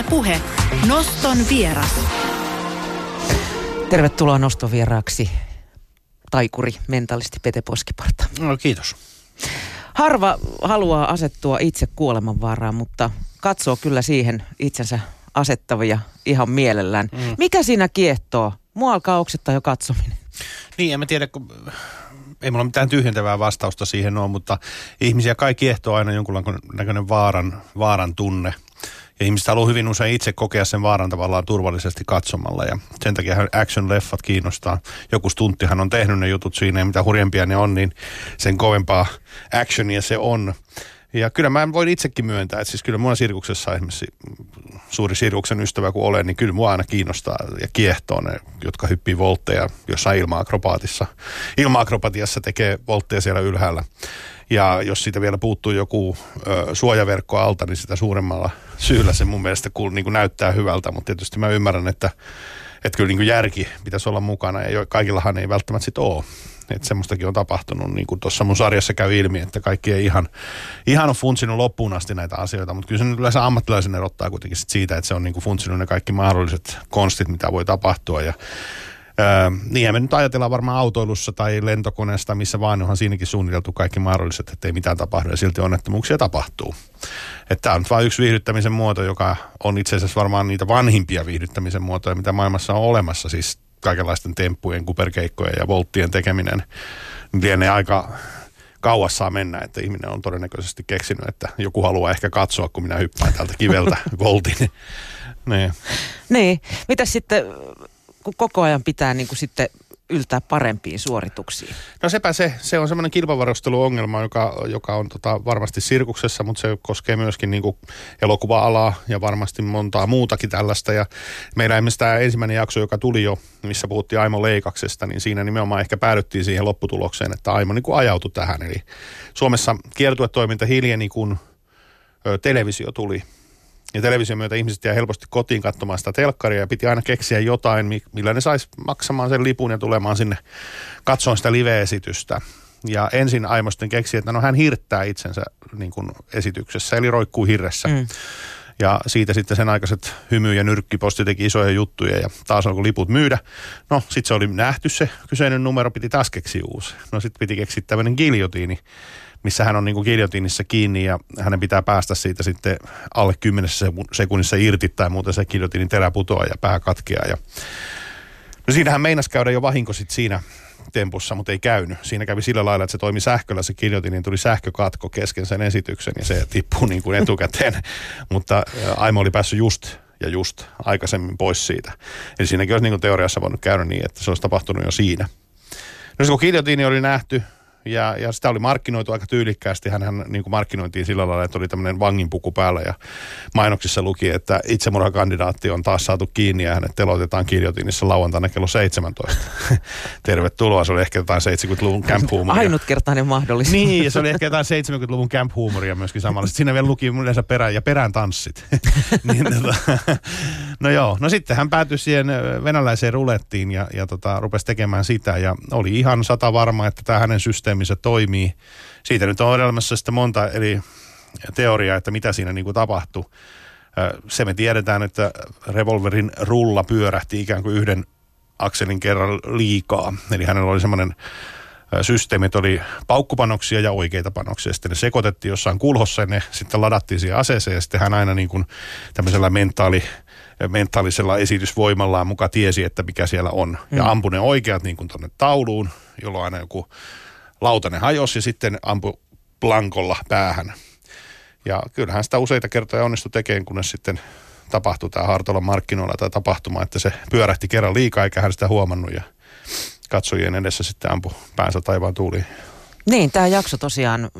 Yle Puhe. Noston vieras. Tervetuloa nostovieraaksi taikuri, mentalisti Pete Poskiparta. No kiitos. Harva haluaa asettua itse kuolemanvaaraan, mutta katsoo kyllä siihen itsensä asettavia ihan mielellään. Mm. Mikä siinä kiehtoo? Mua alkaa oksettaa jo katsominen. Niin, en mä tiedä, kun ei mulla mitään tyhjentävää vastausta siihen ole, mutta ihmisiä kai kiehtoo aina jonkunlainen vaaran, vaaran tunne. Ja ihmiset haluaa hyvin usein itse kokea sen vaaran tavallaan turvallisesti katsomalla ja sen takia action-leffat kiinnostaa. Joku stunttihan on tehnyt ne jutut siinä ja mitä hurjempia ne on, niin sen kovempaa actionia se on. Ja kyllä mä voin itsekin myöntää, että siis kyllä mua sirkuksessa esimerkiksi suuri sirkuksen ystävä kun olen, niin kyllä mua aina kiinnostaa ja kiehtoo ne, jotka hyppii voltteja jossain ilma-akrobaatissa. Ilma-akrobatiassa tekee voltteja siellä ylhäällä. Ja jos siitä vielä puuttuu joku ö, suojaverkko alta, niin sitä suuremmalla syyllä se mun mielestä kun, niin kuin näyttää hyvältä. Mutta tietysti mä ymmärrän, että, että kyllä niin kuin järki pitäisi olla mukana ja kaikillahan ei välttämättä sit ole. Että semmoistakin on tapahtunut, niin kuin tuossa mun sarjassa käy ilmi, että kaikki ei ihan, ihan ole funtsinut loppuun asti näitä asioita, mutta kyllä se nyt yleensä ammattilaisen erottaa kuitenkin sit siitä, että se on niin kuin funtsinut ne kaikki mahdolliset konstit, mitä voi tapahtua ja Öö, niin me nyt ajatellaan varmaan autoilussa tai lentokoneesta, missä vaan onhan siinäkin suunniteltu kaikki mahdolliset, että ei mitään tapahdu ja silti onnettomuuksia tapahtuu. Että tämä on vain yksi viihdyttämisen muoto, joka on itse asiassa varmaan niitä vanhimpia viihdyttämisen muotoja, mitä maailmassa on olemassa. Siis kaikenlaisten temppujen, kuperkeikkojen ja volttien tekeminen lienee aika kauas saa mennä, että ihminen on todennäköisesti keksinyt, että joku haluaa ehkä katsoa, kun minä hyppään tältä kiveltä voltin. niin. niin. Mitä sitten, kun koko ajan pitää niin kuin sitten yltää parempiin suorituksiin? No sepä se, se on semmoinen kilpavarusteluongelma, joka, joka on tota varmasti sirkuksessa, mutta se koskee myöskin niin elokuva-alaa ja varmasti montaa muutakin tällaista. Ja meillä esimerkiksi tämä ensimmäinen jakso, joka tuli jo, missä puhuttiin Aimo Leikaksesta, niin siinä nimenomaan ehkä päädyttiin siihen lopputulokseen, että Aimo niin kuin ajautui tähän. Eli Suomessa kiertuetoiminta hiljeni, kun televisio tuli ja television myötä ihmiset jää helposti kotiin katsomaan sitä telkkaria ja piti aina keksiä jotain, millä ne saisi maksamaan sen lipun ja tulemaan sinne katsomaan sitä live-esitystä. Ja ensin Aimosten keksi, että no hän hirttää itsensä niin kuin esityksessä, eli roikkuu hirressä. Mm. Ja siitä sitten sen aikaiset hymy- ja nyrkkiposti teki isoja juttuja ja taas alkoi liput myydä. No sitten se oli nähty se kyseinen numero, piti taas keksiä uusi. No sitten piti keksiä tämmöinen giljotiini missä hän on niin kuin kiinni ja hänen pitää päästä siitä sitten alle 10 sekunnissa irti tai muuten se giljotiinin terä putoaa ja pää katkeaa. Ja... No siinähän meinas käydä jo vahinko sitten siinä tempussa, mutta ei käynyt. Siinä kävi sillä lailla, että se toimi sähköllä, se niin tuli sähkökatko kesken sen esityksen ja se tippui niin kuin etukäteen. mutta Aimo oli päässyt just ja just aikaisemmin pois siitä. Eli siinäkin olisi niin kuin teoriassa voinut käydä niin, että se olisi tapahtunut jo siinä. No se kun giljotiini oli nähty, ja, ja sitä oli markkinoitu aika tyylikkäästi. Hän niin kuin markkinoitiin sillä lailla, että oli tämmöinen vanginpuku päällä ja mainoksissa luki, että itsemurhakandidaatti on taas saatu kiinni ja hänet teloitetaan kirjoitinissa lauantaina kello 17. Tervetuloa, se oli ehkä jotain 70-luvun camp huumoria. Ainutkertainen mahdollisuus. Niin, ja se oli ehkä jotain 70-luvun camp huumoria myöskin samalla. Sitten siinä vielä luki yleensä perään ja perään tanssit. niin, tota, no joo, no sitten hän päätyi siihen venäläiseen rulettiin ja, ja tota, rupesi tekemään sitä ja oli ihan sata varma, että tämä hänen systeemi systeemi se toimii. Siitä nyt on olemassa sitten monta eri teoriaa, että mitä siinä niin kuin tapahtuu. Se me tiedetään, että revolverin rulla pyörähti ikään kuin yhden akselin kerran liikaa. Eli hänellä oli semmoinen systeemi, että oli paukkupanoksia ja oikeita panoksia. Sitten ne sekoitettiin jossain kulhossa ja ne sitten ladattiin siihen aseeseen ja sitten hän aina niin kuin tämmöisellä mentaali, mentaalisella esitysvoimallaan muka tiesi, että mikä siellä on. Mm. Ja ampui ne oikeat niin kuin tuonne tauluun, jolloin aina joku lautanen hajosi ja sitten ampui blankolla päähän. Ja kyllähän sitä useita kertoja onnistui tekemään, kunnes sitten tapahtui tämä Hartolan markkinoilla tämä tapahtuma, että se pyörähti kerran liikaa eikä hän sitä huomannut ja katsojien edessä sitten ampui päänsä taivaan tuuliin. Niin, tämä jakso tosiaan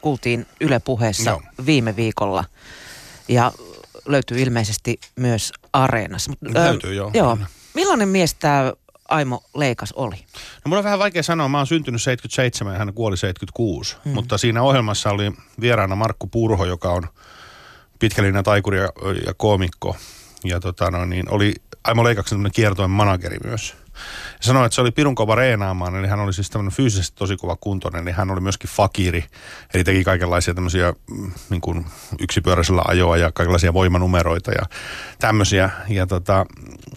kuultiin Yle puheessa no. viime viikolla ja löytyy ilmeisesti myös Areenassa. Löytyy, joo. joo. Millainen mies tämä Aimo Leikas oli? No mun on vähän vaikea sanoa. Mä oon syntynyt 77 ja hän kuoli 76. Mm. Mutta siinä ohjelmassa oli vieraana Markku Purho, joka on pitkällinen taikuri ja, ja koomikko. Ja tota no, niin oli Aimo Leikaksen kiertojen manageri myös. Ja sanoi, että se oli pirun kova reenaamaan, eli hän oli siis tämmöinen fyysisesti tosi kova kuntoinen, eli hän oli myöskin fakiri, eli teki kaikenlaisia tämmöisiä mm, niin kuin yksipyöräisellä ajoa ja kaikenlaisia voimanumeroita ja tämmöisiä. Ja tota,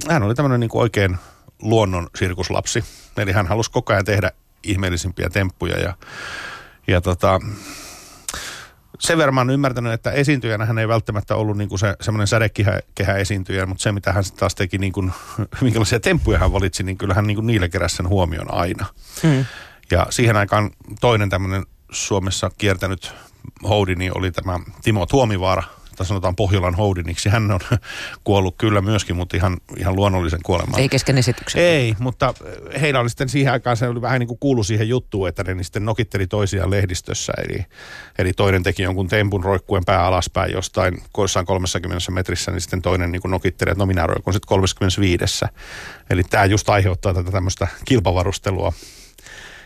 hän oli tämmöinen niin kuin oikein luonnon sirkuslapsi, eli hän halusi koko ajan tehdä ihmeellisimpiä temppuja ja, ja tota, sen verran mä oon ymmärtänyt, että esiintyjänä hän ei välttämättä ollut niin kuin se semmoinen sädekehä esiintyjä, mutta se mitä hän sitten taas teki, niin kuin, minkälaisia temppuja hän valitsi, niin kyllähän niin kuin niille keräsi sen huomion aina. Mm. Ja siihen aikaan toinen tämmöinen Suomessa kiertänyt houdi niin oli tämä Timo Tuomivaara, tai sanotaan Pohjolan houdiniksi. Hän on kuollut kyllä myöskin, mutta ihan, ihan luonnollisen kuolemaan. Ei kesken esityksen. Ei, mutta heillä oli sitten siihen aikaan, se oli vähän niin kuin kuulu siihen juttuun, että ne niin sitten nokitteli toisiaan lehdistössä. Eli, eli toinen teki jonkun tempun roikkuen pää alaspäin jostain, jossain 30 metrissä, niin sitten toinen niin kuin nokitteli, että no minä roikun sitten 35. Eli tämä just aiheuttaa tätä tämmöistä kilpavarustelua,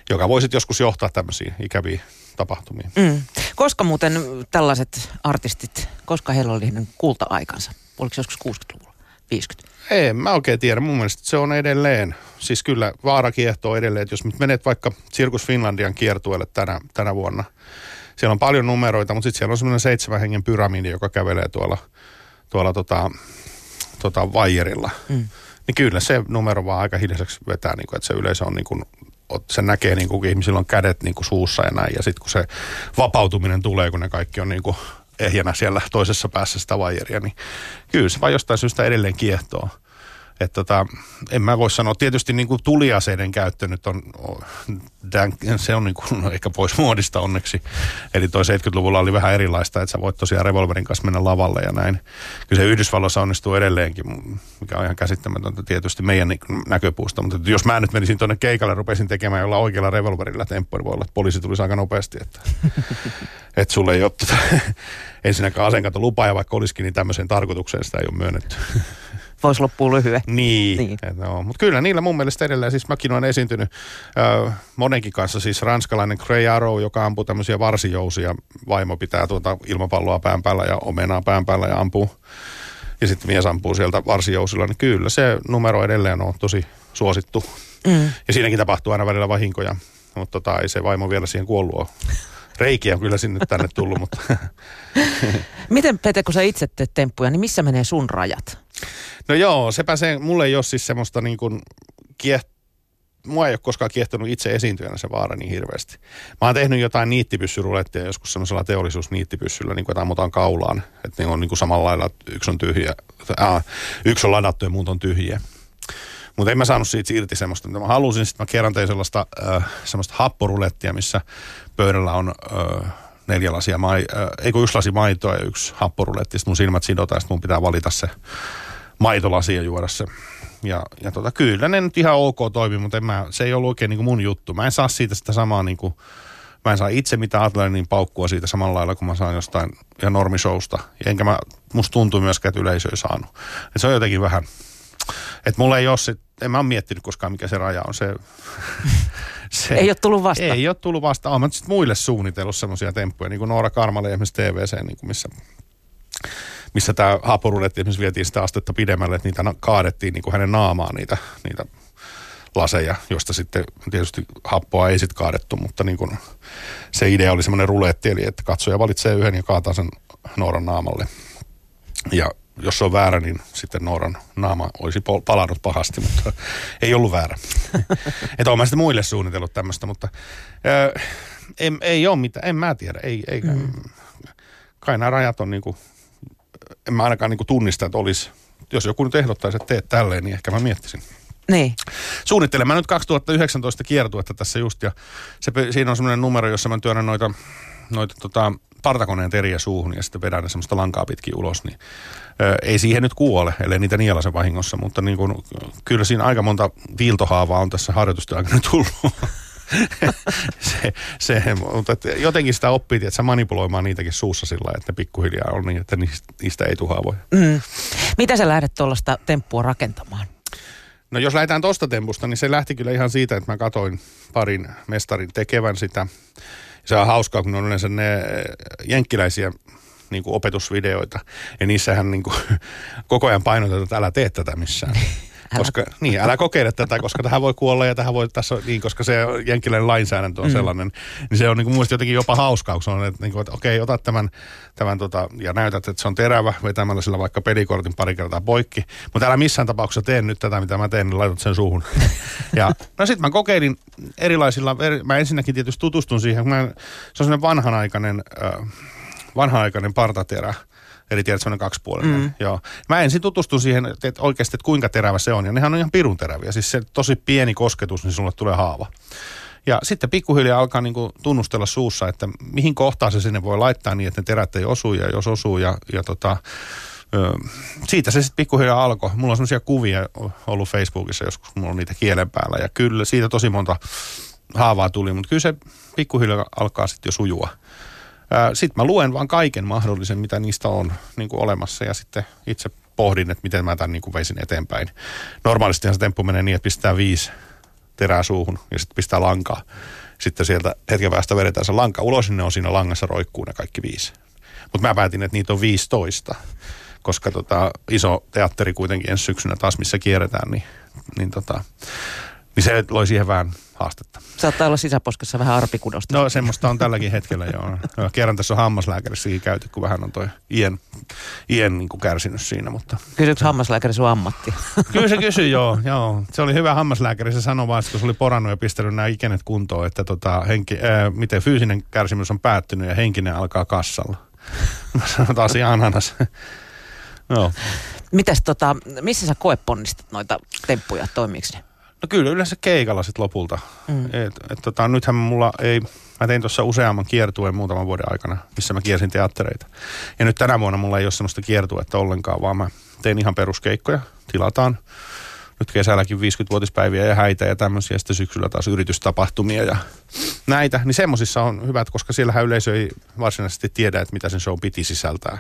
joka voisi joskus johtaa tämmöisiin ikäviin tapahtumiin. Mm. Koska muuten tällaiset artistit, koska heillä oli kulta-aikansa? Oliko se joskus 60-luvulla, 50? Ei, mä oikein tiedä. Mun mielestä se on edelleen. Siis kyllä vaara kiehtoo edelleen. Että jos nyt menet vaikka Circus Finlandian kiertueelle tänä, tänä vuonna, siellä on paljon numeroita, mutta sitten siellä on semmoinen seitsemän hengen pyramidi, joka kävelee tuolla, tuolla tota, tota vaijerilla. Mm. Niin kyllä se numero vaan aika hiljaiseksi vetää, niin kuin, että se yleisö on niin kuin sen näkee niin kuin ihmisillä on kädet niin kuin suussa ja näin. Ja sitten kun se vapautuminen tulee, kun ne kaikki on niin kuin ehjänä siellä toisessa päässä sitä vaijeria, niin kyllä se vaan jostain syystä edelleen kiehtoo. Että tota, en mä voi sanoa, tietysti niin kuin tuliaseiden käyttö nyt on, se on niin kuin, no ehkä pois muodista onneksi. Eli toi 70-luvulla oli vähän erilaista, että sä voit tosiaan revolverin kanssa mennä lavalle ja näin. Kyllä se Yhdysvalloissa onnistuu edelleenkin, mikä on ihan käsittämätöntä tietysti meidän näköpuusta. Mutta jos mä nyt menisin tuonne keikalle, rupesin tekemään jolla oikealla revolverilla temppu, niin voi olla, että poliisi tulisi aika nopeasti, että, että sulle ei ole tuota, ensinnäkään lupaa ja vaikka olisikin, niin tämmöiseen tarkoitukseen sitä ei ole myönnetty voisi loppua lyhyen. Niin, niin. no, mutta kyllä niillä mun mielestä edelleen, siis mäkin olen esiintynyt äh, monenkin kanssa, siis ranskalainen Grey Arrow, joka ampuu tämmöisiä varsijousia, vaimo pitää tuota ilmapalloa pään päällä ja omenaa pään päällä ja ampuu, ja sitten mies ampuu sieltä varsijousilla, niin kyllä se numero edelleen on tosi suosittu. Mm. Ja siinäkin tapahtuu aina välillä vahinkoja, mutta tota, ei se vaimo vielä siihen kuollut Reikiä on kyllä sinne tänne tullut, mutta... Miten Pete, kun sä itse teet temppuja, niin missä menee sun rajat? No joo, sepä se, mulle ei ole siis semmoista niin kuin kieht, mua ei ole koskaan kiehtonut itse esiintyjänä se vaara niin hirveästi. Mä oon tehnyt jotain niittipyssyrulettia joskus semmoisella teollisuusniittipyssyllä, niin kuin ammutaan kaulaan. Että ne on niin kuin samalla lailla, yksi on tyhjä, äh, yksi on ladattu ja muut on tyhjiä. Mutta en mä saanut siitä irti semmoista, mitä mä halusin. Sitten mä kerran tein sellaista äh, semmoista happorulettia, missä pöydällä on äh, neljä lasia, mai, äh, ei kun yksi lasi maitoa ja yksi happoruletti. Sitten mun silmät sidotaan, sitten mun pitää valita se maitolasi ja juoda se. Ja, ja tota, kyllä ne nyt ihan ok toimi, mutta en mä, se ei ollut oikein niin kuin mun juttu. Mä en saa siitä sitä samaa niin kuin, mä en saa itse mitään adrenaliinin paukkua siitä samalla lailla, kun mä saan jostain ihan normishowsta. Enkä mä, musta tuntuu myöskään, että yleisö ei saanut. Et se on jotenkin vähän, että mulla ei ole se, en mä ole miettinyt koskaan, mikä se raja on. Se, se, ei ole tullut vasta. Ei ole tullut vasta. Olen sitten muille suunnitellut semmoisia temppuja, niin kuin Noora Karmale esimerkiksi TVC, niin kuin missä missä tämä haaporuletti esimerkiksi vietiin sitä astetta pidemmälle, että niitä kaadettiin niin kuin hänen naamaan niitä, niitä laseja, josta sitten tietysti happoa ei sitten kaadettu, mutta niin kuin se idea oli semmoinen ruletti, eli että katsoja valitsee yhden ja kaataa sen Nooran naamalle. Ja jos se on väärä, niin sitten Nooran naama olisi palannut pahasti, mutta ei ollut väärä. että olen mä sitten muille suunnitellut tämmöistä, mutta äh, ei, ei ole mitään, en mä tiedä. Ei, ei, mm. Kai nämä rajat on niin kuin en mä ainakaan niin tunnista, että olisi, jos joku nyt ehdottaisi, että teet tälleen, niin ehkä mä miettisin. Niin. Suunnittelen mä nyt 2019 kiertuetta tässä just, ja se, siinä on semmoinen numero, jossa mä työnnän noita, noita tota, partakoneen teriä suuhun ja sitten vedän semmoista lankaa pitkin ulos, niin ö, ei siihen nyt kuole, ellei niitä nielase vahingossa, mutta niin kun, kyllä siinä aika monta viiltohaavaa on tässä harjoitusten aikana tullut. se, se, mutta jotenkin sitä oppii, että sä manipuloimaan niitäkin suussa sillä että ne pikkuhiljaa on niin, että niistä, niistä ei tuhaa Mm. Mitä sä lähdet tuollaista temppua rakentamaan? No jos lähdetään tuosta tempusta, niin se lähti kyllä ihan siitä, että mä katoin parin mestarin tekevän sitä. Se on hauskaa, kun on yleensä ne jenkkiläisiä niin kuin opetusvideoita. Ja niissähän niin kuin, koko ajan painotetaan, että älä tee tätä missään. Koska, niin, älä kokeile tätä, koska tähän voi kuolla ja tähän voi, tässä niin, koska se jenkiläinen lainsäädäntö on mm. sellainen, niin se on niin kuin, jotenkin jopa hauskaa, kun se on, että, niin kuin, että okei, ota tämän, tämän tota, ja näytät, että se on terävä, vetämällä sillä vaikka pelikortin pari kertaa poikki, mutta älä missään tapauksessa tee nyt tätä, mitä mä teen, niin laitat sen suuhun. ja no sitten mä kokeilin erilaisilla, mä ensinnäkin tietysti tutustun siihen, mä, se on sellainen vanhanaikainen, äh, vanhanaikainen partaterä, Eli tiedät, semmoinen kaksipuolinen. Mm. Joo. Mä ensin tutustun siihen, että oikeasti, että kuinka terävä se on. Ja nehän on ihan pirun teräviä. Siis se tosi pieni kosketus, niin sulle tulee haava. Ja sitten pikkuhiljaa alkaa niin kuin tunnustella suussa, että mihin kohtaan se sinne voi laittaa niin, että ne terät ei osu ja jos osuu ja, ja tota, siitä se sitten pikkuhiljaa alkoi. Mulla on semmoisia kuvia ollut Facebookissa joskus, mulla on niitä kielen päällä ja kyllä siitä tosi monta haavaa tuli, mutta kyllä se pikkuhiljaa alkaa sitten jo sujua. Sitten mä luen vaan kaiken mahdollisen, mitä niistä on niin kuin olemassa ja sitten itse pohdin, että miten mä tämän niin kuin veisin eteenpäin. Normaalistihan se temppu menee niin, että pistää viisi terää suuhun ja sitten pistää lankaa. Sitten sieltä hetken päästä vedetään se lanka ulos, niin ne on siinä langassa roikkuu ne kaikki viisi. Mutta mä päätin, että niitä on 15, koska tota, iso teatteri kuitenkin ensi syksynä taas, missä kierretään, niin, niin, tota, niin se loi siihen vähän haastetta. Saattaa olla sisäposkessa vähän arpikudosta. No semmoista on tälläkin hetkellä joo. Kerran tässä on hammaslääkärissäkin käyty, kun vähän on toi ien, ien niin kärsinyt siinä. Mutta, Kysyykö hammaslääkäri sun ammatti? Kyllä se kysyi, joo, joo. Se oli hyvä hammaslääkäri, se sanoi vaan, kun se oli porannut ja pistänyt nämä ikenet kuntoon, että tota, henki, ää, miten fyysinen kärsimys on päättynyt ja henkinen alkaa kassalla. Mä sanoin taas ananas. no. Mitäs tota, missä sä koeponnistat noita temppuja, toimiiko ne? No kyllä yleensä keikalla sitten lopulta. Mm. Et, et, tota, nythän mulla ei, mä tein tuossa useamman kiertueen muutaman vuoden aikana, missä mä kiersin teattereita. Ja nyt tänä vuonna mulla ei ole sellaista kiertuetta ollenkaan, vaan mä tein ihan peruskeikkoja, tilataan nyt kesälläkin 50-vuotispäiviä ja häitä ja tämmöisiä, sitten syksyllä taas yritystapahtumia ja näitä, niin semmosissa on hyvät, koska siellähän yleisö ei varsinaisesti tiedä, että mitä sen show piti sisältää,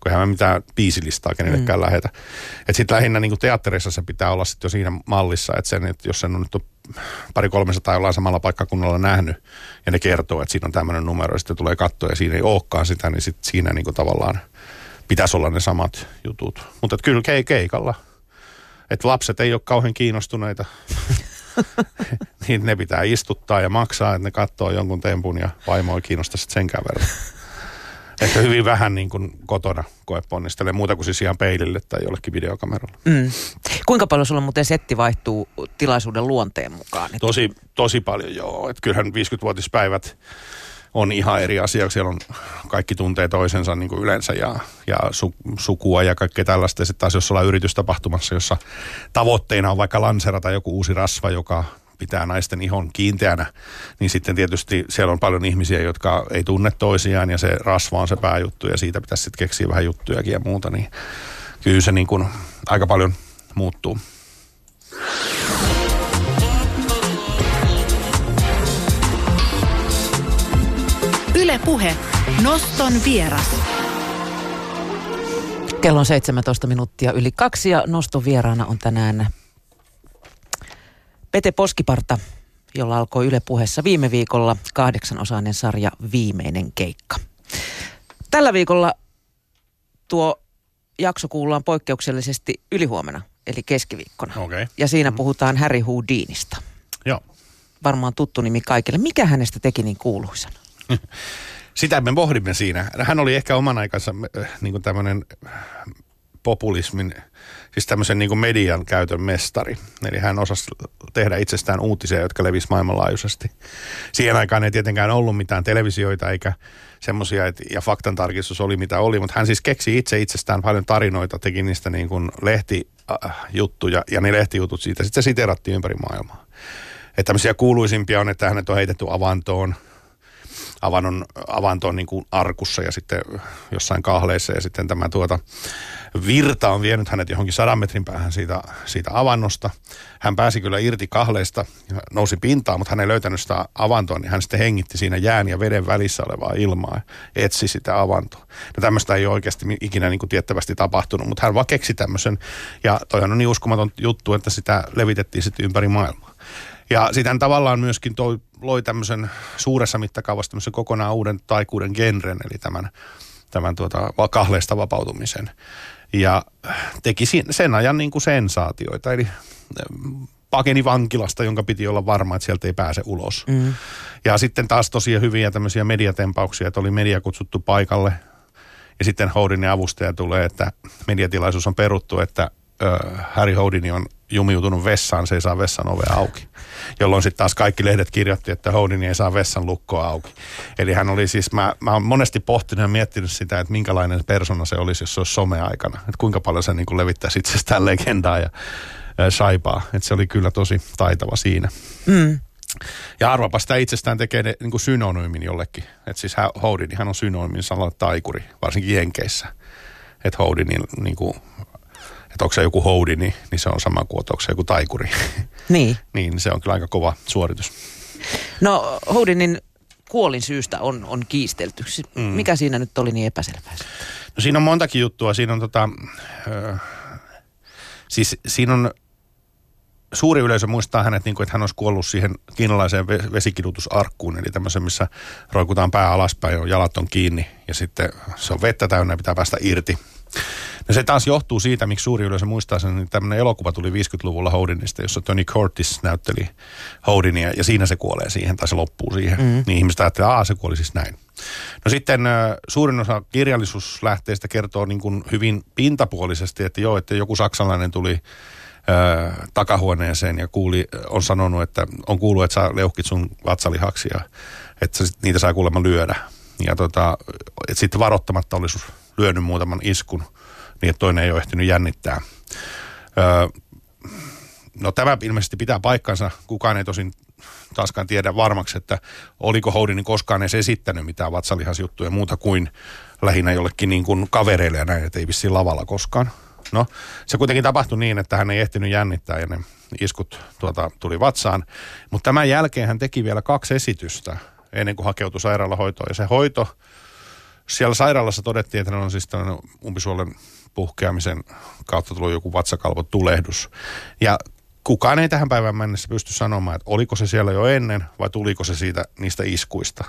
kun eihän mä mitään biisilistaa kenellekään mm. lähetä. Että sitten lähinnä niin teatterissa se pitää olla sitten jo siinä mallissa, että, sen, että jos sen on nyt pari kolmesataa jollain samalla paikkakunnalla nähnyt ja ne kertoo, että siinä on tämmöinen numero ja sitten tulee katsoa ja siinä ei olekaan sitä, niin sitten siinä niin kuin tavallaan pitäisi olla ne samat jutut. Mutta kyllä keikalla että lapset ei ole kauhean kiinnostuneita. niin ne pitää istuttaa ja maksaa, että ne katsoo jonkun tempun ja vaimo ei kiinnosta sitten senkään verran. Että hyvin vähän niin kuin kotona koeponnistelee, muuta kuin siis ihan peilille tai jollekin videokameralla. Mm. Kuinka paljon sulla muuten setti vaihtuu tilaisuuden luonteen mukaan? Tosi, tosi paljon joo. Että kyllähän 50-vuotispäivät on ihan eri asia. Siellä on kaikki tuntee toisensa niin kuin yleensä ja, ja su, sukua ja kaikkea tällaista. Sitten taas jos ollaan yritystapahtumassa, jossa tavoitteena on vaikka lanserata joku uusi rasva, joka pitää naisten ihon kiinteänä, niin sitten tietysti siellä on paljon ihmisiä, jotka ei tunne toisiaan ja se rasva on se pääjuttu ja siitä pitäisi sitten keksiä vähän juttujakin ja muuta, niin kyllä se niin kuin aika paljon muuttuu. Puhe. Noston vieras. Kello on 17 minuuttia yli kaksi ja noston vieraana on tänään Pete Poskiparta, jolla alkoi Yle Puheessa viime viikolla kahdeksanosainen sarja Viimeinen keikka. Tällä viikolla tuo jakso kuullaan poikkeuksellisesti ylihuomenna, eli keskiviikkona. Okay. Ja siinä mm. puhutaan Harry Houdinista. Joo. Varmaan tuttu nimi kaikille. Mikä hänestä teki niin kuuluisana? sitä me pohdimme siinä. Hän oli ehkä oman aikansa äh, niin kuin tämmöinen äh, populismin, siis tämmöisen niin kuin median käytön mestari. Eli hän osasi tehdä itsestään uutisia, jotka levisi maailmanlaajuisesti. Siihen aikaan ei tietenkään ollut mitään televisioita eikä semmoisia, ja faktantarkistus oli mitä oli, mutta hän siis keksi itse itsestään paljon tarinoita, teki niistä niin kuin lehtijuttuja, ja ne lehtijutut siitä sitten siterattiin ympäri maailmaa. Että tämmöisiä kuuluisimpia on, että hänet on heitetty avantoon – avannon, avantoon niin kuin arkussa ja sitten jossain kahleissa ja sitten tämä tuota virta on vienyt hänet johonkin sadan metrin päähän siitä, siitä avannosta. Hän pääsi kyllä irti kahleista ja nousi pintaan, mutta hän ei löytänyt sitä avantoa, niin hän sitten hengitti siinä jään ja veden välissä olevaa ilmaa ja etsi sitä avantoa. No tämmöistä ei oikeasti ikinä niin kuin tiettävästi tapahtunut, mutta hän vaan keksi tämmöisen ja toihan on niin uskomaton juttu, että sitä levitettiin sitten ympäri maailmaa. Ja sitten tavallaan myöskin toi, loi tämmöisen suuressa mittakaavassa tämmöisen kokonaan uuden taikuuden genren, eli tämän, tämän tuota, kahleista vapautumisen. Ja teki sen ajan niin kuin sensaatioita, eli pakeni vankilasta, jonka piti olla varma, että sieltä ei pääse ulos. Mm. Ja sitten taas tosiaan hyviä tämmöisiä mediatempauksia, että oli media kutsuttu paikalle. Ja sitten Houdinin avustaja tulee, että mediatilaisuus on peruttu, että Harry Houdini on jumiutunut vessaan, se ei saa vessan ovea auki. Jolloin sitten taas kaikki lehdet kirjoitti, että Houdini ei saa vessan lukkoa auki. Eli hän oli siis, mä, mä oon monesti pohtinut ja miettinyt sitä, että minkälainen persona se olisi, jos se olisi someaikana. Että kuinka paljon se niin levittäisi itsestään legendaa ja saipaa. Että se oli kyllä tosi taitava siinä. Mm. Ja arvapa sitä itsestään tekee ne, niin kuin synonyymin jollekin. Että siis Houdini, hän on synonyymin sanalla taikuri, varsinkin Jenkeissä. Että Houdini, niin kuin, että onko se joku Houdini, niin se on sama kuin, onko se joku taikuri. Niin. niin, se on kyllä aika kova suoritus. No Houdinin kuolin syystä on, on kiistelty. Mm. Mikä siinä nyt oli niin epäselvää? No siinä on montakin juttua. Siinä on tota, äh, siis siinä on suuri yleisö muistaa hänet niin kuin, että hän olisi kuollut siihen kiinalaiseen vesikidutusarkkuun, eli tämmöisen, missä roikutaan pää alaspäin ja jalat on kiinni ja sitten se on vettä täynnä ja pitää päästä irti. No se taas johtuu siitä, miksi suuri yleisö muistaa sen, että tämmöinen elokuva tuli 50-luvulla Houdinista, jossa Tony Curtis näytteli Houdinia ja siinä se kuolee siihen tai se loppuu siihen. Mm-hmm. Niin ihmiset ajattelee, että se kuoli siis näin. No sitten suurin osa kirjallisuuslähteistä kertoo niin kuin hyvin pintapuolisesti, että joo, että joku saksalainen tuli takahuoneeseen ja kuuli, on sanonut, että on kuullut, että sä leuhkit sun vatsalihaksi ja että niitä saa kuulemma lyödä. Ja tota, että sitten varoittamatta olisi lyönyt muutaman iskun niin, että toinen ei ole ehtinyt jännittää. Öö, no tämä ilmeisesti pitää paikkansa. Kukaan ei tosin taaskaan tiedä varmaksi, että oliko Houdini koskaan edes esittänyt mitään vatsalihasjuttuja muuta kuin lähinnä jollekin niin kuin kavereille ja näin, että ei vissiin lavalla koskaan. No, se kuitenkin tapahtui niin, että hän ei ehtinyt jännittää ja ne iskut tuota, tuli vatsaan. Mutta tämän jälkeen hän teki vielä kaksi esitystä ennen kuin hakeutui sairaalahoitoon. Ja se hoito, siellä sairaalassa todettiin, että hän on siis tällainen umpisuolen puhkeamisen kautta tullut joku vatsakalvot tulehdus. Ja kukaan ei tähän päivään mennessä pysty sanomaan, että oliko se siellä jo ennen vai tuliko se siitä niistä iskuista.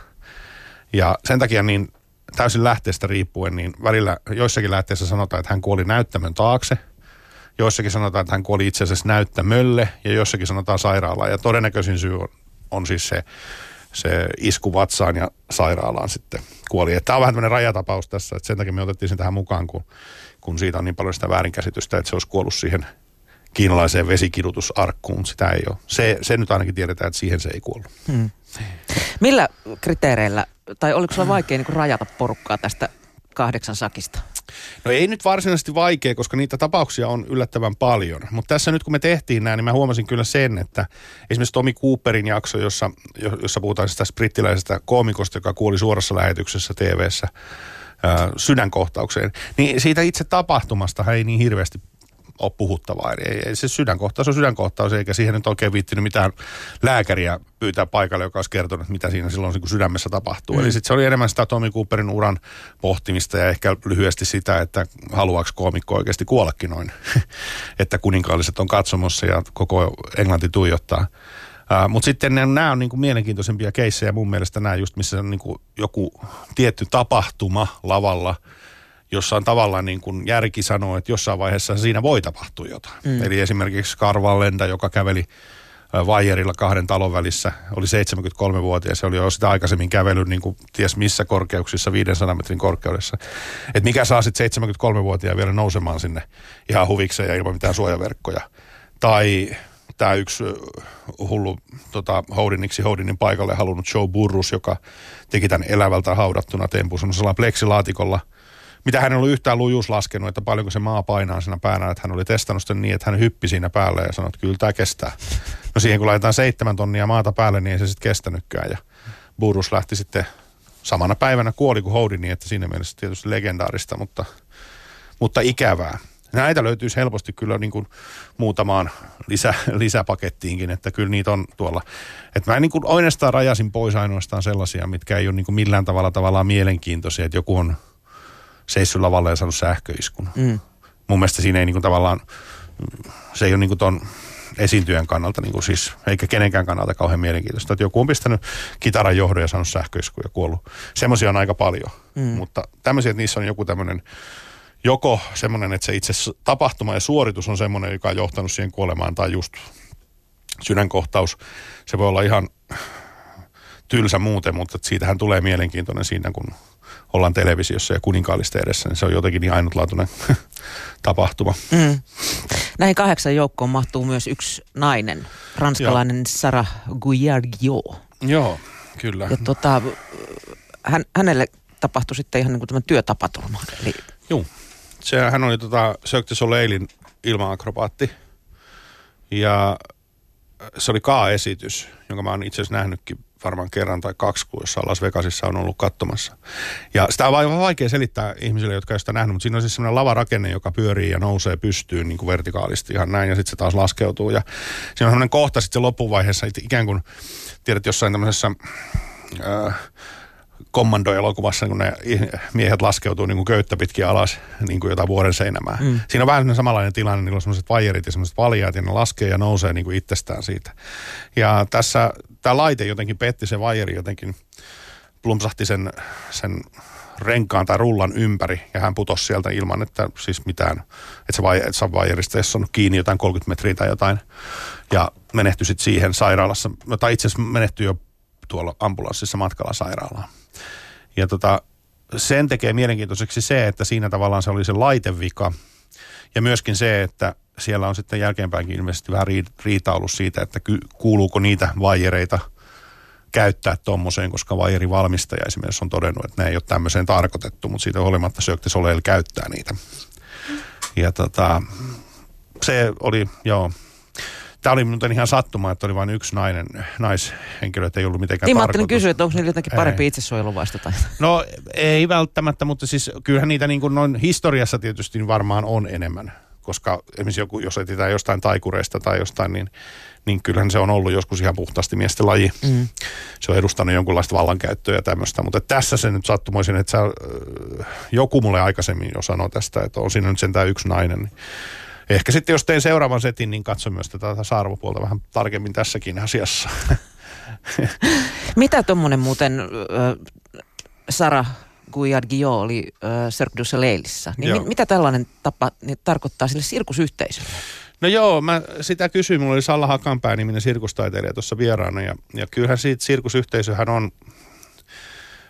Ja sen takia niin täysin lähteestä riippuen, niin välillä joissakin lähteissä sanotaan, että hän kuoli näyttämön taakse. Joissakin sanotaan, että hän kuoli itse asiassa näyttämölle ja joissakin sanotaan sairaalaan. Ja todennäköisin syy on, on siis se, se isku vatsaan ja sairaalaan sitten kuoli. Tämä on vähän tämmöinen rajatapaus tässä, että sen takia me otettiin sen tähän mukaan, kun, kun siitä on niin paljon sitä väärinkäsitystä, että se olisi kuollut siihen kiinalaiseen vesikidutusarkkuun. Sitä ei ole. Se, se nyt ainakin tiedetään, että siihen se ei kuollut. Hmm. Millä kriteereillä, tai oliko sulla vaikea niin rajata porukkaa tästä kahdeksan sakista? No ei nyt varsinaisesti vaikea, koska niitä tapauksia on yllättävän paljon. Mutta tässä nyt kun me tehtiin nämä, niin mä huomasin kyllä sen, että esimerkiksi Tomi Cooperin jakso, jossa, jossa puhutaan sitä brittiläisestä koomikosta, joka kuoli suorassa lähetyksessä TV-ssä, sydänkohtaukseen, niin siitä itse tapahtumasta ei niin hirveästi ole puhuttavaa. Eli ei, ei se sydänkohtaus on sydänkohtaus, eikä siihen nyt oikein viittinyt mitään lääkäriä pyytää paikalle, joka olisi kertonut, mitä siinä silloin niin sydämessä tapahtuu. Mm. Eli sitten se oli enemmän sitä Tommy Cooperin uran pohtimista ja ehkä lyhyesti sitä, että haluaako koomikko oikeasti kuollakin noin. että kuninkaalliset on katsomossa ja koko Englanti tuijottaa. Uh, Mutta sitten nämä on niinku mielenkiintoisempia keissejä mun mielestä nämä just, missä on niinku joku tietty tapahtuma lavalla – jossa on tavallaan niin kuin järki sanoo, että jossain vaiheessa siinä voi tapahtua jotain. Mm. Eli esimerkiksi Karval Lenda, joka käveli vaijerilla kahden talon välissä, oli 73-vuotias ja oli jo sitä aikaisemmin kävellyt niin kuin ties missä korkeuksissa, 500 metrin korkeudessa. Et mikä saa sitten 73-vuotiaan vielä nousemaan sinne ihan huvikseen ja ilman mitään suojaverkkoja. Tai tämä yksi hullu tota, Houdiniksi Houdinin paikalle halunnut Joe Burrus, joka teki tämän elävältä haudattuna tempun semmoisella pleksilaatikolla – mitä hän oli yhtään lujuus laskenut, että paljonko se maa painaa siinä päänä, että hän oli testannut sen niin, että hän hyppi siinä päälle ja sanoi, että kyllä tämä kestää. No siihen kun laitetaan seitsemän tonnia maata päälle, niin ei se sitten kestänytkään ja Burus lähti sitten samana päivänä kuoli kuin Houdini, niin että siinä mielessä tietysti legendaarista, mutta, mutta ikävää. Näitä löytyisi helposti kyllä niin kuin muutamaan lisä, lisäpakettiinkin, että kyllä niitä on tuolla. Että mä niin kuin oikeastaan rajasin pois ainoastaan sellaisia, mitkä ei ole niin kuin millään tavalla tavallaan mielenkiintoisia, että joku on seissyt lavalla ja saanut sähköiskun. Mm. Mun mielestä siinä ei niin kuin tavallaan, se ei ole niin kuin ton esiintyjän kannalta, niin kuin siis, eikä kenenkään kannalta kauhean mielenkiintoista. Että joku on pistänyt kitaran johdon ja saanut sähköiskun ja kuollut. Semmoisia on aika paljon, mm. mutta tämmöisiä, että niissä on joku tämmöinen joko semmoinen, että se itse tapahtuma ja suoritus on semmoinen, joka on johtanut siihen kuolemaan, tai just sydänkohtaus. Se voi olla ihan tylsä muuten, mutta siitähän tulee mielenkiintoinen siinä, kun ollaan televisiossa ja kuninkaallista edessä, niin se on jotenkin niin ainutlaatuinen tapahtuma. Mm. Näihin kahdeksan joukkoon mahtuu myös yksi nainen, ranskalainen Joo. Sarah Guyardio. Joo, kyllä. Ja tota, hän, hänelle tapahtui sitten ihan niin kuin tämä työtapaturma. Eli... Joo, se, hän oli tota Cirque du Soleilin ilmaakrobaatti. Ja se oli K-esitys, jonka mä oon itse asiassa nähnytkin varmaan kerran tai kaksi, kun jossain Las Vegasissa on ollut katsomassa. Ja sitä on aivan vaikea selittää ihmisille, jotka ei sitä nähnyt, mutta siinä on siis semmoinen lavarakenne, joka pyörii ja nousee pystyyn niin kuin vertikaalisti ihan näin, ja sitten se taas laskeutuu. Ja siinä on semmoinen kohta sitten loppuvaiheessa, ikään kuin tiedät jossain tämmöisessä... Äh, kommando-elokuvassa, kun ne miehet laskeutuu niin kuin köyttä pitkin alas, niin kuin jotain vuoden seinämää. Mm. Siinä on vähän samanlainen tilanne, niillä on semmoiset vajerit ja semmoiset valjaat, ja ne laskee ja nousee niin kuin itsestään siitä. Ja tässä tämä laite jotenkin petti se vajeri jotenkin, plumpsahti sen, sen renkaan tai rullan ympäri ja hän putosi sieltä ilman, että siis mitään, että se, vai, se vajerista ei ole kiinni jotain 30 metriä tai jotain ja menehtyi sitten siihen sairaalassa, tai itse asiassa menehtyi jo tuolla ambulanssissa matkalla sairaalaan. Ja tota, sen tekee mielenkiintoiseksi se, että siinä tavallaan se oli se laitevika ja myöskin se, että siellä on sitten jälkeenpäinkin ilmeisesti vähän riita ollut siitä, että kuuluuko niitä vaijereita käyttää tuommoiseen, koska valmistaja esimerkiksi on todennut, että ne ei ole tämmöiseen tarkoitettu, mutta siitä huolimatta Cirque Soleil käyttää niitä. Ja tota, se oli, joo, Tämä oli muuten ihan sattuma, että oli vain yksi nainen, naishenkilö, että ei ollut mitenkään Niin tarkoitus. kysyä, että onko niillä jotenkin parempi itsesuojeluvaista tai? No ei välttämättä, mutta siis kyllähän niitä niin kuin noin historiassa tietysti varmaan on enemmän. Koska esimerkiksi joku, jos etsitään jostain taikureista tai jostain, niin, niin kyllähän se on ollut joskus ihan puhtaasti miesten laji. Mm. Se on edustanut jonkunlaista vallankäyttöä ja tämmöistä. Mutta tässä se nyt sattumoisin, että sä, joku mulle aikaisemmin jo sanoi tästä, että on siinä nyt sentään yksi nainen. Niin ehkä sitten jos teen seuraavan setin, niin katso myös tätä tasa-arvopuolta vähän tarkemmin tässäkin asiassa. Mitä tuommoinen muuten äh, Sara Guillard oli äh, Cirque du Soleilissa, niin mi- mitä tällainen tapa niin tarkoittaa sille sirkusyhteisölle? No joo, mä sitä kysyin. Mulla oli Salla Hakanpää niminen sirkustaiteilija tuossa vieraana ja, ja kyllähän siitä sirkusyhteisöhän on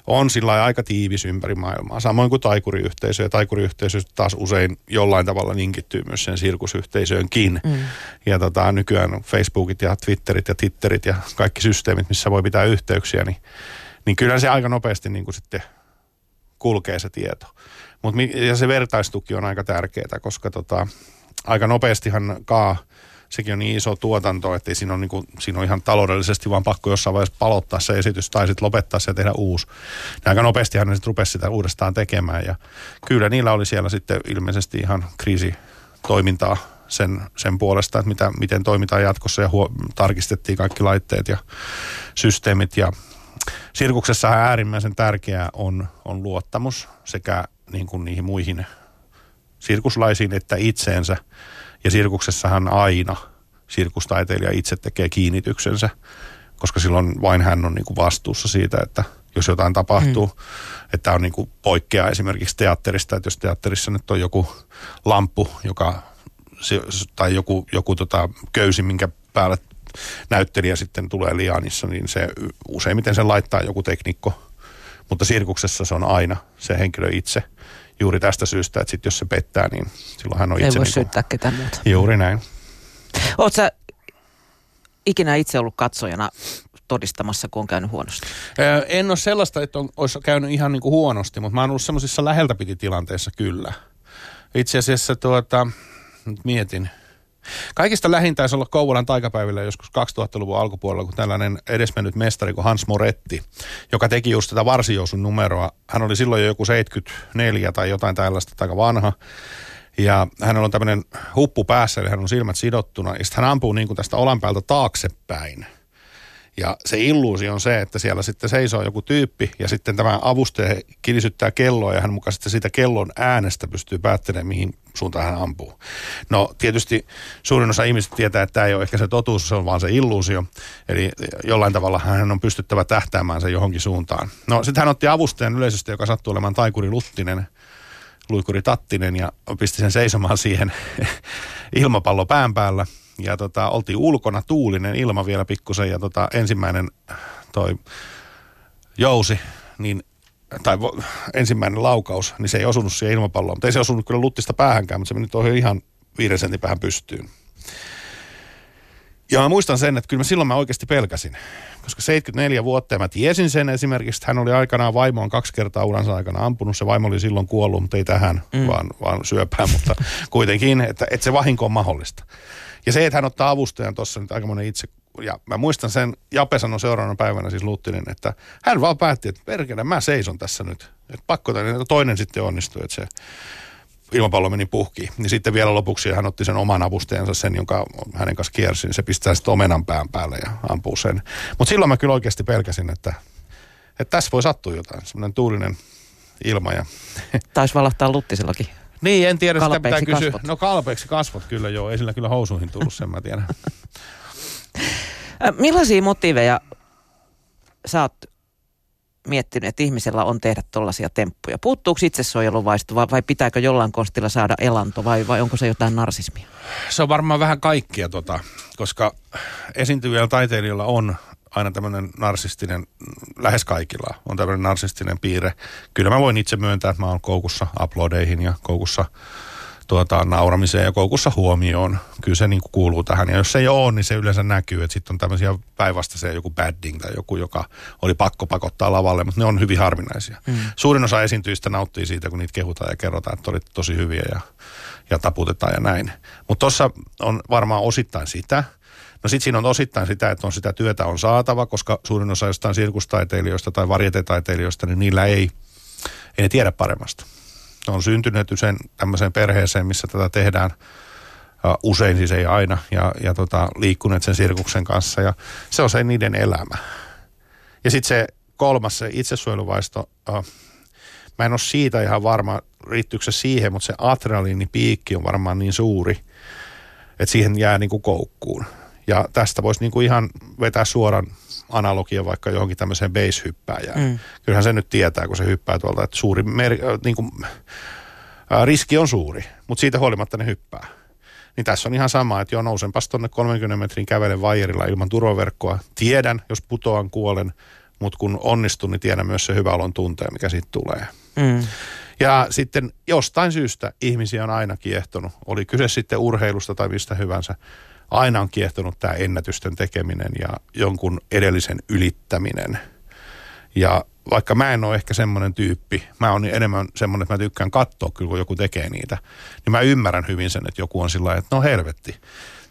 on sillä aika tiivis ympäri maailmaa. Samoin kuin taikuriyhteisö. Ja taikuriyhteisö taas usein jollain tavalla linkittyy myös sen sirkusyhteisöönkin. Mm. Ja tota, nykyään Facebookit ja Twitterit ja Titterit ja kaikki systeemit, missä voi pitää yhteyksiä, niin, niin kyllä se aika nopeasti niin kuin sitten kulkee se tieto. Mut, ja se vertaistuki on aika tärkeää, koska tota, aika nopeastihan Kaa sekin on niin iso tuotanto, että siinä on, niin kuin, siinä on ihan taloudellisesti vaan pakko jossain vaiheessa palottaa se esitys tai sitten lopettaa se ja tehdä uusi. Ja aika nopeastihan ne sitten rupesi sitä uudestaan tekemään ja kyllä niillä oli siellä sitten ilmeisesti ihan kriisi toimintaa sen, sen puolesta, että mitä, miten toimitaan jatkossa ja huo, tarkistettiin kaikki laitteet ja systeemit ja sirkuksessahan äärimmäisen tärkeää on, on luottamus sekä niin kuin niihin muihin sirkuslaisiin että itseensä. Ja sirkuksessahan aina sirkustaiteilija itse tekee kiinnityksensä, koska silloin vain hän on niin kuin vastuussa siitä, että jos jotain tapahtuu, mm. että on niin kuin poikkea esimerkiksi teatterista, että jos teatterissa nyt on joku lamppu, joka, tai joku, joku tota köysi, minkä päälle näyttelijä sitten tulee lianissa, niin se useimmiten sen laittaa joku teknikko. Mutta sirkuksessa se on aina se henkilö itse juuri tästä syystä, että sit jos se pettää, niin silloin hän on itse... Ei voi niin syyttää ketään muuta. Juuri näin. Oletko sä ikinä itse ollut katsojana todistamassa, kun on käynyt huonosti? En ole sellaista, että on, olisi käynyt ihan niin kuin huonosti, mutta mä oon ollut semmoisissa läheltä piti tilanteissa kyllä. Itse asiassa tuota, nyt mietin, Kaikista lähin taisi olla Kouvolan taikapäivillä joskus 2000-luvun alkupuolella, kun tällainen edesmennyt mestari kuin Hans Moretti, joka teki just tätä varsijousun numeroa. Hän oli silloin jo joku 74 tai jotain tällaista, aika vanha. Ja hänellä on tämmöinen huppu päässä, eli hän on silmät sidottuna. Ja sitten hän ampuu niin kuin tästä olan päältä taaksepäin – ja se illuusio on se, että siellä sitten seisoo joku tyyppi ja sitten tämä avustaja kilisyttää kelloa ja hän mukaan sitten siitä kellon äänestä pystyy päättelemään, mihin suuntaan hän ampuu. No tietysti suurin osa ihmisistä tietää, että tämä ei ole ehkä se totuus, se on vaan se illuusio. Eli jollain tavalla hän on pystyttävä tähtäämään se johonkin suuntaan. No sitten hän otti avustajan yleisöstä, joka sattuu olemaan Taikuri Luttinen, Luikuri Tattinen ja pisti sen seisomaan siihen ilmapallo pään päällä. Ja tota, oltiin ulkona, tuulinen ilma vielä pikkusen ja tota, ensimmäinen toi jousi, niin tai ensimmäinen laukaus, niin se ei osunut siihen ilmapalloon. Mutta ei se osunut kyllä luttista päähänkään, mutta se meni tuohon ihan viiden sentin päähän pystyyn. Ja mä muistan sen, että kyllä mä silloin mä oikeasti pelkäsin. Koska 74 vuotta ja mä tiesin sen esimerkiksi, että hän oli aikanaan vaimoon kaksi kertaa uransa aikana ampunut. Se vaimo oli silloin kuollut, mutta ei tähän, mm. vaan, vaan syöpään, mutta kuitenkin, että, että se vahinko on mahdollista. Ja se, että hän ottaa avustajan tuossa nyt aika monen itse ja mä muistan sen, Jape sanoi seuraavana päivänä siis Luuttinen, että hän vaan päätti, että perkele, mä seison tässä nyt. Että pakko tänne, että toinen sitten onnistui, että se ilmapallo meni puhki. Niin sitten vielä lopuksi hän otti sen oman avustajansa, sen jonka hänen kanssa kiersi, niin se pistää sitten omenan pään päälle ja ampuu sen. Mutta silloin mä kyllä oikeasti pelkäsin, että, että tässä voi sattua jotain, semmoinen tuulinen ilma. Ja Taisi valahtaa Luttisillakin. Niin, en tiedä, Kalpeiksi sitä pitää kysyä. No kalpeeksi kasvot kyllä joo, ei sillä kyllä housuihin tullut, sen mä tiedän. Millaisia motiiveja sä oot miettinyt, että ihmisellä on tehdä tollaisia temppuja? Puuttuuko itsesuojeluvaisto vai, vai pitääkö jollain konstilla saada elanto vai, vai onko se jotain narsismia? Se on varmaan vähän kaikkia, tota, koska esiintyvillä taiteilijoilla on aina tämmöinen narsistinen, lähes kaikilla on tämmöinen narsistinen piirre. Kyllä mä voin itse myöntää, että mä oon koukussa uploadeihin ja koukussa tuota, nauramiseen ja koukussa huomioon. Kyllä se niin kuin kuuluu tähän. Ja jos se ei ole, niin se yleensä näkyy, että sitten on tämmöisiä päinvastaisia joku badding tai joku, joka oli pakko pakottaa lavalle, mutta ne on hyvin harvinaisia. Mm. Suurin osa esiintyjistä nauttii siitä, kun niitä kehutaan ja kerrotaan, että olit tosi hyviä ja, ja taputetaan ja näin. Mutta tuossa on varmaan osittain sitä. No sitten siinä on osittain sitä, että on sitä työtä on saatava, koska suurin osa jostain sirkustaiteilijoista tai varjetetaiteilijoista, niin niillä ei, ei ne tiedä paremmasta. On syntynyt sen tämmöiseen perheeseen, missä tätä tehdään usein, siis ei aina, ja, ja tota, liikkuneet sen sirkuksen kanssa, ja se on se niiden elämä. Ja sitten se kolmas, se itsesuojeluvaisto, mä en ole siitä ihan varma, riittyykö se siihen, mutta se adrenaliinipiikki on varmaan niin suuri, että siihen jää niin kuin koukkuun. Ja tästä voisi niin kuin ihan vetää suoran analogia vaikka johonkin tämmöiseen base-hyppääjään. Mm. Kyllähän se nyt tietää, kun se hyppää tuolta, että suuri mer- äh, niin kuin, äh, riski on suuri, mutta siitä huolimatta ne hyppää. Niin tässä on ihan sama, että joo, nousenpas tuonne 30 metrin kävelen vaijerilla ilman turvaverkkoa. Tiedän, jos putoan, kuolen, mutta kun onnistun, niin tiedän myös se hyvä olon tunteen, mikä siitä tulee. Mm. Ja sitten jostain syystä ihmisiä on aina kiehtonut. Oli kyse sitten urheilusta tai mistä hyvänsä. Aina on kiehtonut tämä ennätysten tekeminen ja jonkun edellisen ylittäminen. Ja vaikka mä en ole ehkä semmoinen tyyppi, mä oon enemmän semmoinen, että mä tykkään katsoa kyllä, kun joku tekee niitä, niin mä ymmärrän hyvin sen, että joku on sillä että no helvetti.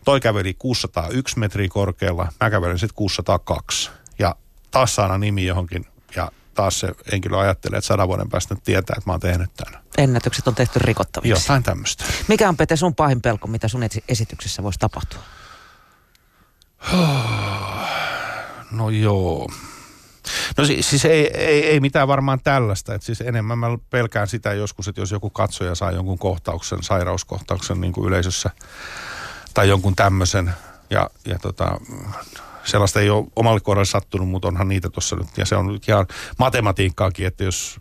Toi käveli 601 metriä korkealla, mä kävelin sitten 602. Ja taas saada nimi johonkin taas se henkilö ajattelee, että sadan vuoden päästä tietää, että mä oon tehnyt tämän. Ennätykset on tehty rikottaviksi. Jotain tämmöistä. Mikä on Pete sun pahin pelko, mitä sun esi- esityksessä voisi tapahtua? No joo. No siis, siis ei, ei, ei mitään varmaan tällaista. Et siis enemmän mä pelkään sitä joskus, että jos joku katsoja saa jonkun kohtauksen, sairauskohtauksen niin kuin yleisössä tai jonkun tämmöisen ja, ja tota, sellaista ei ole omalle kohdalle sattunut, mutta onhan niitä tuossa nyt. Ja se on nyt ihan matematiikkaakin, että jos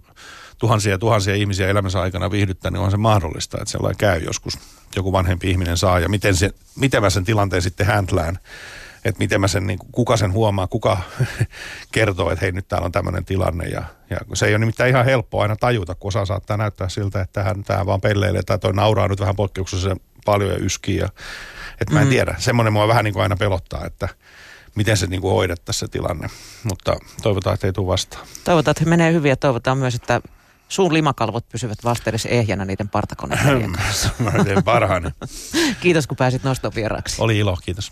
tuhansia ja tuhansia ihmisiä elämänsä aikana viihdyttää, niin on se mahdollista, että sellainen käy joskus. Joku vanhempi ihminen saa ja miten, se, miten mä sen tilanteen sitten handlään että miten mä sen, niin kuka sen huomaa, kuka kertoo, että hei nyt täällä on tämmöinen tilanne. Ja, ja se ei ole nimittäin ihan helppo aina tajuta, kun osa saattaa näyttää siltä, että tähän, tähän vaan pelleilee tai toi nauraa nyt vähän poikkeuksellisen paljon ja yskii. Ja, että mä en Mm. tiedä, semmoinen mua vähän niin kuin aina pelottaa, että miten se niin kuin hoidettaisiin se tilanne. Mutta toivotaan, että ei tule vastaan. Toivotaan, että menee hyvin ja toivotaan myös, että suun limakalvot pysyvät vastedes ehjänä niiden partakoneiden kanssa. mä teen parhaani. Kiitos, kun pääsit noston vieraaksi. Oli ilo, kiitos.